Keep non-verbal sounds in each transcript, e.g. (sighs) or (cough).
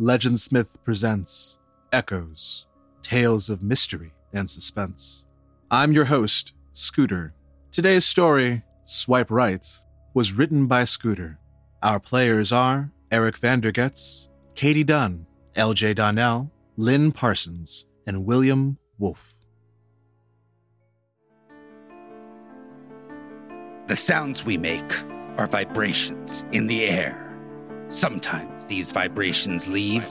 Legendsmith presents Echoes, Tales of Mystery and Suspense. I'm your host, Scooter. Today's story, Swipe Right, was written by Scooter. Our players are Eric Vandergetz, Katie Dunn, LJ Donnell, Lynn Parsons, and William Wolfe. The sounds we make are vibrations in the air. Sometimes these vibrations leave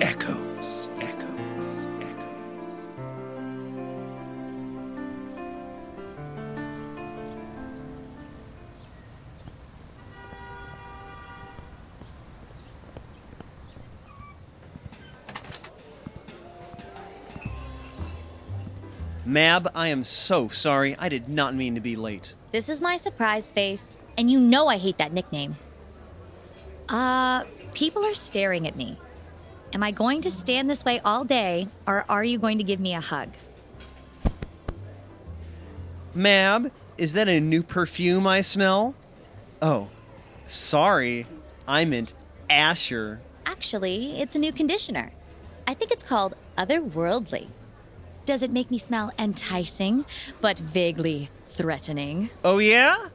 echoes. Echoes. Echoes. Mab, I am so sorry. I did not mean to be late. This is my surprise face, and you know I hate that nickname. Uh, people are staring at me. Am I going to stand this way all day, or are you going to give me a hug? Mab, is that a new perfume I smell? Oh, sorry. I meant Asher. Actually, it's a new conditioner. I think it's called Otherworldly. Does it make me smell enticing, but vaguely threatening? Oh, yeah?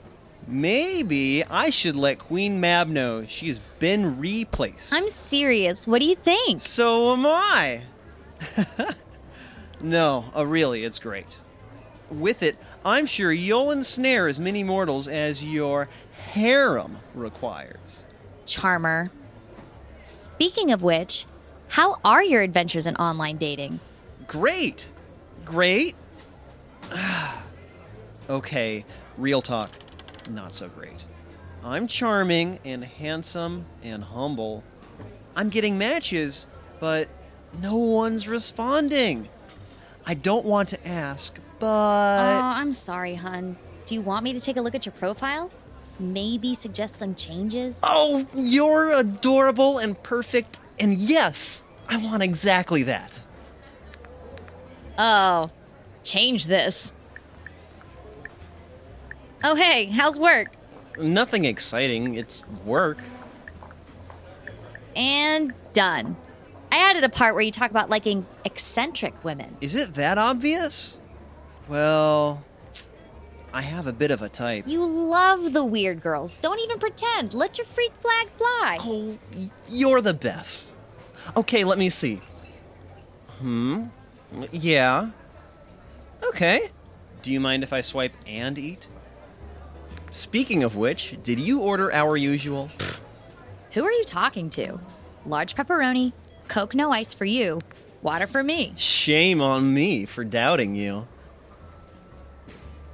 Maybe I should let Queen Mab know she's been replaced. I'm serious. What do you think? So am I. (laughs) no, uh, really, it's great. With it, I'm sure you'll ensnare as many mortals as your harem requires. Charmer. Speaking of which, how are your adventures in online dating? Great! Great? (sighs) okay, real talk. Not so great. I'm charming and handsome and humble. I'm getting matches, but no one's responding. I don't want to ask, but. oh, I'm sorry, hun. Do you want me to take a look at your profile? Maybe suggest some changes? Oh, you're adorable and perfect, and yes, I want exactly that. Oh, change this. Oh, hey, how's work? Nothing exciting, it's work. And done. I added a part where you talk about liking eccentric women. Is it that obvious? Well, I have a bit of a type. You love the weird girls. Don't even pretend. Let your freak flag fly. Oh, you're the best. Okay, let me see. Hmm? Yeah. Okay. Do you mind if I swipe and eat? Speaking of which, did you order our usual? Who are you talking to? Large pepperoni, Coke no ice for you, water for me. Shame on me for doubting you.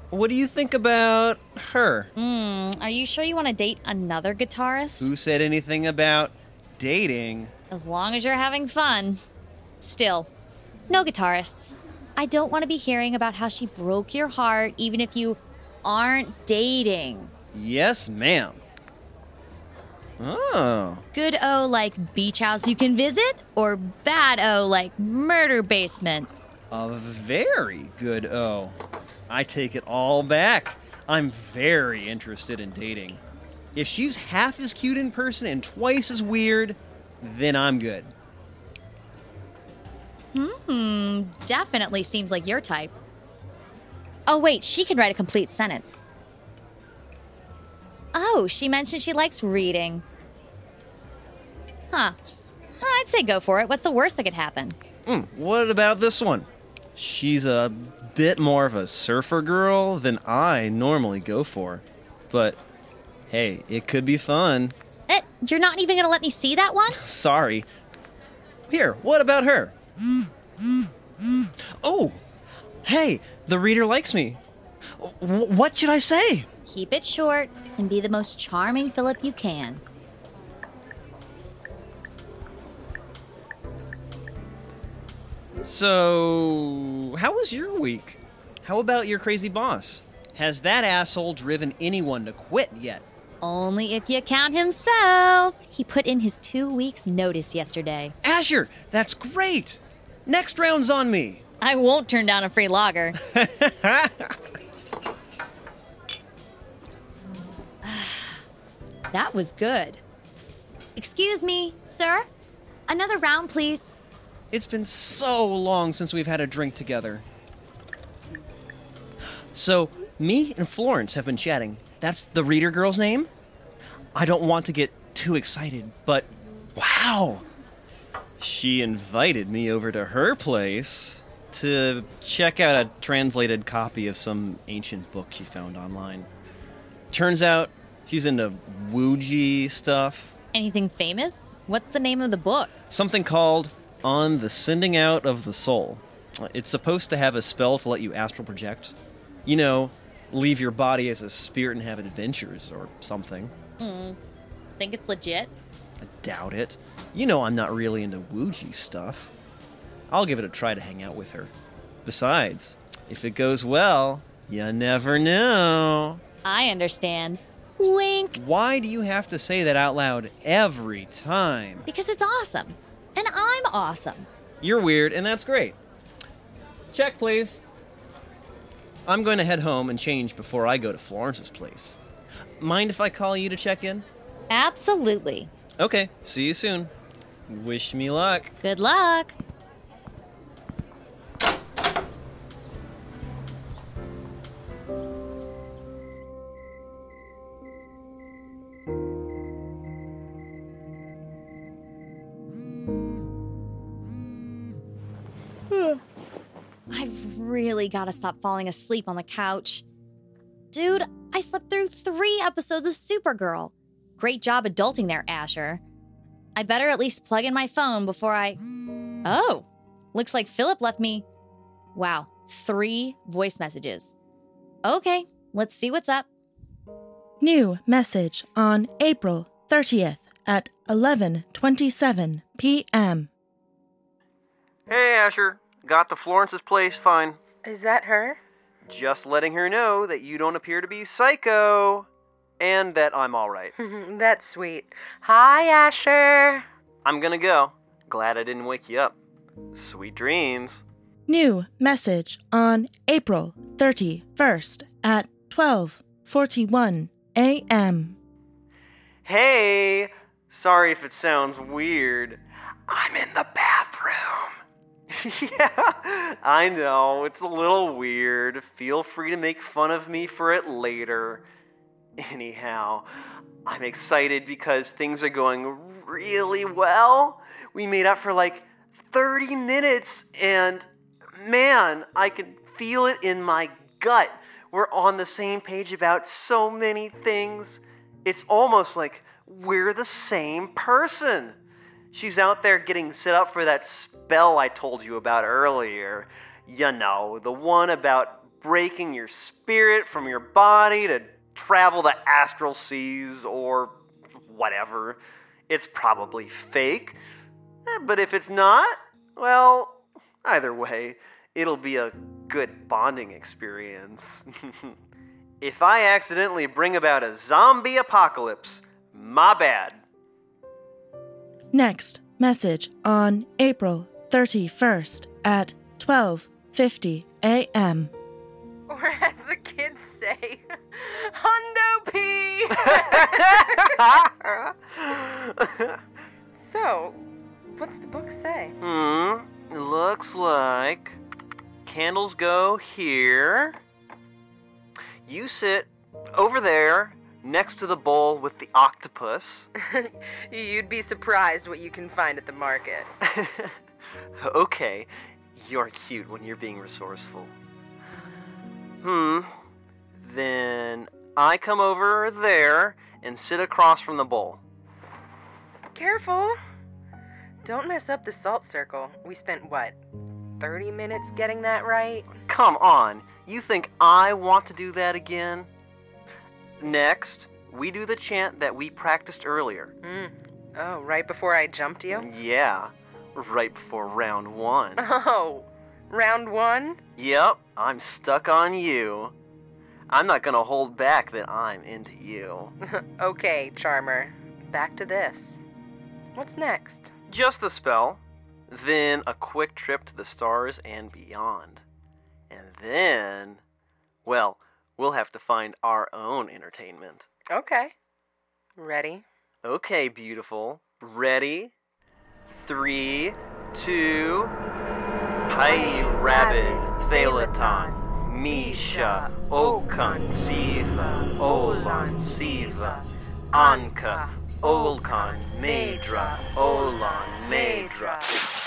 What do you think about her? Hmm, are you sure you want to date another guitarist? Who said anything about dating? As long as you're having fun. Still, no guitarists. I don't want to be hearing about how she broke your heart, even if you aren't dating. Yes, ma'am. Oh. Good O like beach house you can visit, or bad O like murder basement? A very good O. I take it all back. I'm very interested in dating. If she's half as cute in person and twice as weird, then I'm good. Hmm, definitely seems like your type. Oh, wait, she can write a complete sentence. Oh, she mentioned she likes reading. Huh. I'd say go for it. What's the worst that could happen? Hmm, what about this one? She's a bit more of a surfer girl than I normally go for. But hey, it could be fun. Eh, you're not even gonna let me see that one? (sighs) Sorry. Here, what about her? (gasps) Oh! Hey, the reader likes me. W- what should I say? Keep it short and be the most charming Philip you can. So, how was your week? How about your crazy boss? Has that asshole driven anyone to quit yet? Only if you count himself. He put in his two weeks' notice yesterday. Asher, that's great! Next round's on me. I won't turn down a free lager. (laughs) (sighs) that was good. Excuse me, sir? Another round, please. It's been so long since we've had a drink together. So, me and Florence have been chatting. That's the reader girl's name? I don't want to get too excited, but wow! She invited me over to her place to check out a translated copy of some ancient book she found online. Turns out she's into Wuji stuff. Anything famous? What's the name of the book? Something called On the Sending Out of the Soul. It's supposed to have a spell to let you astral project. You know, leave your body as a spirit and have adventures or something. Hmm. Think it's legit? I doubt it. You know I'm not really into Wuji stuff. I'll give it a try to hang out with her. Besides, if it goes well, you never know. I understand. Wink. Why do you have to say that out loud every time? Because it's awesome. And I'm awesome. You're weird, and that's great. Check, please. I'm going to head home and change before I go to Florence's place. Mind if I call you to check in? Absolutely. Okay, see you soon. Wish me luck. Good luck. (sighs) I've really got to stop falling asleep on the couch. Dude, I slept through three episodes of Supergirl. Great job adulting there, Asher. I better at least plug in my phone before I. Oh, looks like Philip left me. Wow, three voice messages. Okay, let's see what's up. New message on April 30th at 11:27 p.m. Hey, Asher. Got to Florence's place fine. Is that her? Just letting her know that you don't appear to be psycho. And that I'm alright. (laughs) That's sweet. Hi, Asher. I'm gonna go. Glad I didn't wake you up. Sweet dreams. New message on April 31st at 12:41 a.m. Hey! Sorry if it sounds weird. I'm in the bathroom. (laughs) yeah, I know. It's a little weird. Feel free to make fun of me for it later. Anyhow, I'm excited because things are going really well. We made up for like 30 minutes, and man, I can feel it in my gut. We're on the same page about so many things. It's almost like we're the same person. She's out there getting set up for that spell I told you about earlier. You know, the one about breaking your spirit from your body to travel the astral seas or whatever. It's probably fake. Eh, But if it's not, well, either way, it'll be a good bonding experience. (laughs) if I accidentally bring about a zombie apocalypse, my bad. Next message on April 31st at 12:50 a.m. Or as the kids say, (laughs) Hundo P. so, what's the book say? Hmm, it looks like candles go here. You sit over there next to the bowl with the octopus. (laughs) You'd be surprised what you can find at the market. (laughs) okay, you're cute when you're being resourceful. Hmm, then I come over there and sit across from the bowl. Careful. Don't mess up the salt circle. We spent what? 30 minutes getting that right? Come on, you think I want to do that again? Next, we do the chant that we practiced earlier. Mm. Oh, right before I jumped you? Yeah, right before round one. (laughs) Oh, round one? Yep, I'm stuck on you. I'm not gonna hold back that I'm into you. (laughs) okay, Charmer. Back to this. What's next? Just the spell, then a quick trip to the stars and beyond. And then, well, we'll have to find our own entertainment. Okay. Ready? Okay, beautiful. Ready? Three, two. Hi, Rabbit, Thalaton, Misha, Okan, Siva, Olon, Siva, Anka, Olkon, Madra, Olon, Madra.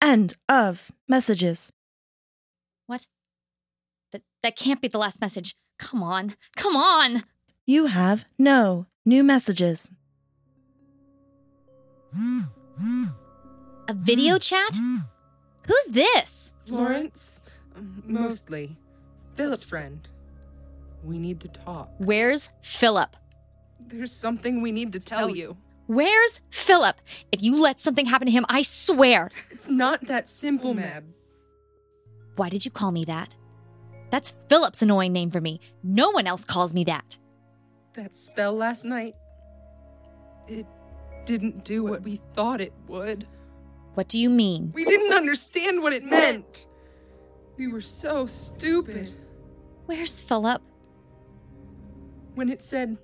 End of messages. What? That that can't be the last message. Come on. Come on. You have no new messages. A video chat? Who's this? Florence? Mostly. Philip's friend. We need to talk. Where's Philip? There's something we need to tell you. Where's Philip? If you let something happen to him, I swear. It's not that simple, Mab. Why did you call me that? That's Philip's annoying name for me. No one else calls me that. That spell last night. It didn't do what we thought it would. What do you mean? We didn't understand what it meant. We were so stupid. Where's Philip? When it said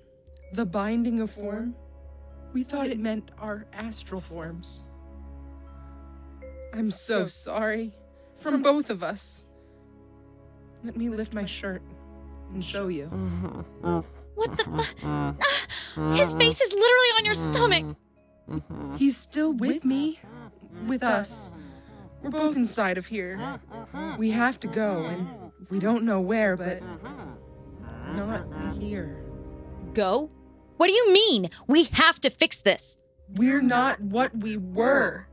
the binding of form, we thought it meant our astral forms. I'm so sorry. From both of us. Let me lift my shirt and show you. (laughs) What the? Ah, (laughs) His face is literally on your stomach. Uh-huh. He's still with me. With us. We're both inside of here. We have to go, and we don't know where, but not here. Go? What do you mean? We have to fix this. We're not what we were.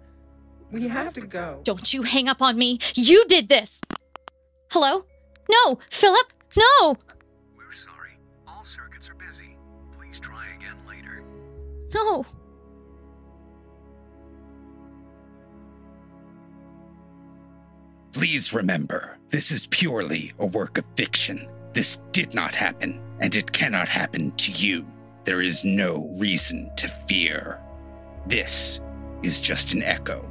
We have to go. Don't you hang up on me. You did this. Hello? No, Philip. No. We're sorry. All circuits are busy. Please try again later. No. Please remember, this is purely a work of fiction. This did not happen, and it cannot happen to you. There is no reason to fear. This is just an echo,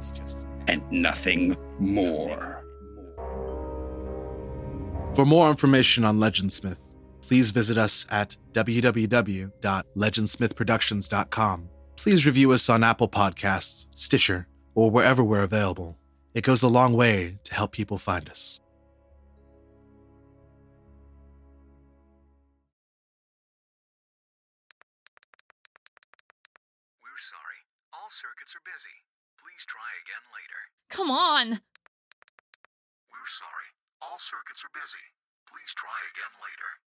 and nothing more. For more information on Legendsmith, please visit us at www.legendsmithproductions.com. Please review us on Apple Podcasts, Stitcher, or wherever we're available. It goes a long way to help people find us. Come on. We're sorry. All circuits are busy. Please try again later.